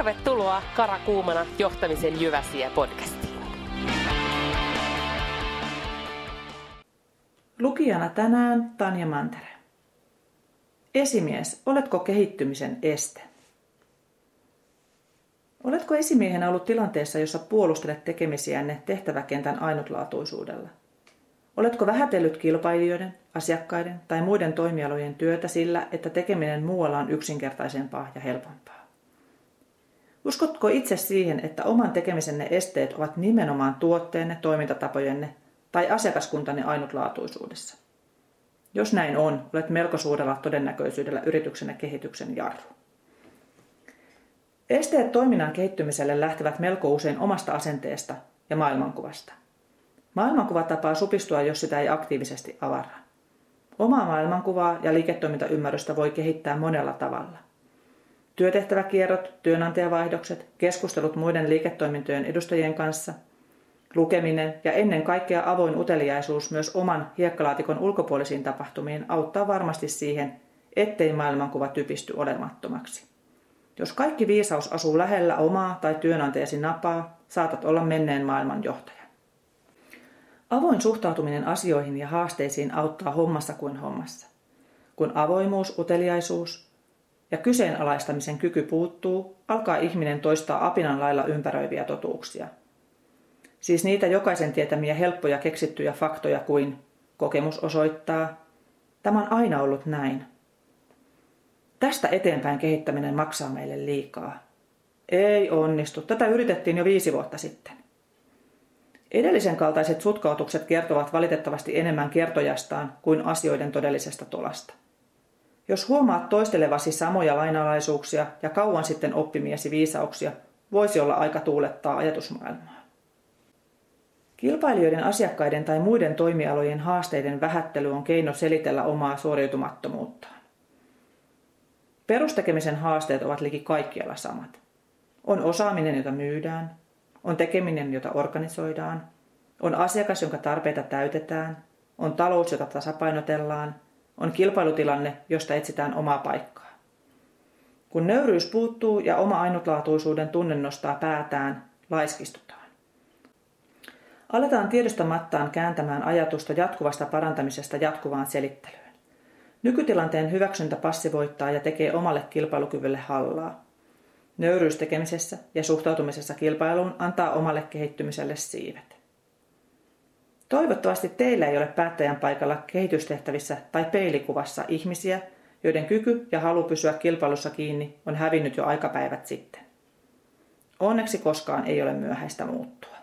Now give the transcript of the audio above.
Tervetuloa Karakuumana johtamisen Jyväsiä podcastiin. Lukijana tänään Tanja Mantere. Esimies, oletko kehittymisen este? Oletko esimiehenä ollut tilanteessa, jossa puolustelet tekemisiänne tehtäväkentän ainutlaatuisuudella? Oletko vähätellyt kilpailijoiden, asiakkaiden tai muiden toimialojen työtä sillä, että tekeminen muualla on yksinkertaisempaa ja helpompaa? Uskotko itse siihen, että oman tekemisenne esteet ovat nimenomaan tuotteenne, toimintatapojenne tai asiakaskuntanne ainutlaatuisuudessa? Jos näin on, olet melko suurella todennäköisyydellä yrityksenne kehityksen jarru. Esteet toiminnan kehittymiselle lähtevät melko usein omasta asenteesta ja maailmankuvasta. Maailmankuva tapaa supistua, jos sitä ei aktiivisesti avara. Omaa maailmankuvaa ja liiketoimintaymmärrystä voi kehittää monella tavalla. Työtehtäväkierrot, työnantajavaihdokset, keskustelut muiden liiketoimintojen edustajien kanssa, lukeminen ja ennen kaikkea avoin uteliaisuus myös oman hiekkalaatikon ulkopuolisiin tapahtumiin auttaa varmasti siihen, ettei maailmankuva typisty olemattomaksi. Jos kaikki viisaus asuu lähellä omaa tai työnantajasi napaa, saatat olla menneen maailman johtaja. Avoin suhtautuminen asioihin ja haasteisiin auttaa hommassa kuin hommassa. Kun avoimuus, uteliaisuus ja kyseenalaistamisen kyky puuttuu, alkaa ihminen toistaa apinan lailla ympäröiviä totuuksia. Siis niitä jokaisen tietämiä helppoja keksittyjä faktoja kuin kokemus osoittaa, tämä on aina ollut näin. Tästä eteenpäin kehittäminen maksaa meille liikaa. Ei onnistu. Tätä yritettiin jo viisi vuotta sitten. Edellisen kaltaiset sutkautukset kertovat valitettavasti enemmän kertojastaan kuin asioiden todellisesta tolasta. Jos huomaat toistelevasi samoja lainalaisuuksia ja kauan sitten oppimiesi viisauksia, voisi olla aika tuulettaa ajatusmaailmaa. Kilpailijoiden, asiakkaiden tai muiden toimialojen haasteiden vähättely on keino selitellä omaa suoriutumattomuuttaan. Perustekemisen haasteet ovat liki kaikkialla samat. On osaaminen, jota myydään, on tekeminen, jota organisoidaan, on asiakas, jonka tarpeita täytetään, on talous, jota tasapainotellaan, on kilpailutilanne, josta etsitään omaa paikkaa. Kun nöyryys puuttuu ja oma ainutlaatuisuuden tunne nostaa päätään, laiskistutaan. Aletaan tiedostamattaan kääntämään ajatusta jatkuvasta parantamisesta jatkuvaan selittelyyn. Nykytilanteen hyväksyntä passivoittaa ja tekee omalle kilpailukyvylle hallaa. Nöyryys tekemisessä ja suhtautumisessa kilpailuun antaa omalle kehittymiselle siivet. Toivottavasti teillä ei ole päättäjän paikalla kehitystehtävissä tai peilikuvassa ihmisiä, joiden kyky ja halu pysyä kilpailussa kiinni on hävinnyt jo aikapäivät sitten. Onneksi koskaan ei ole myöhäistä muuttua.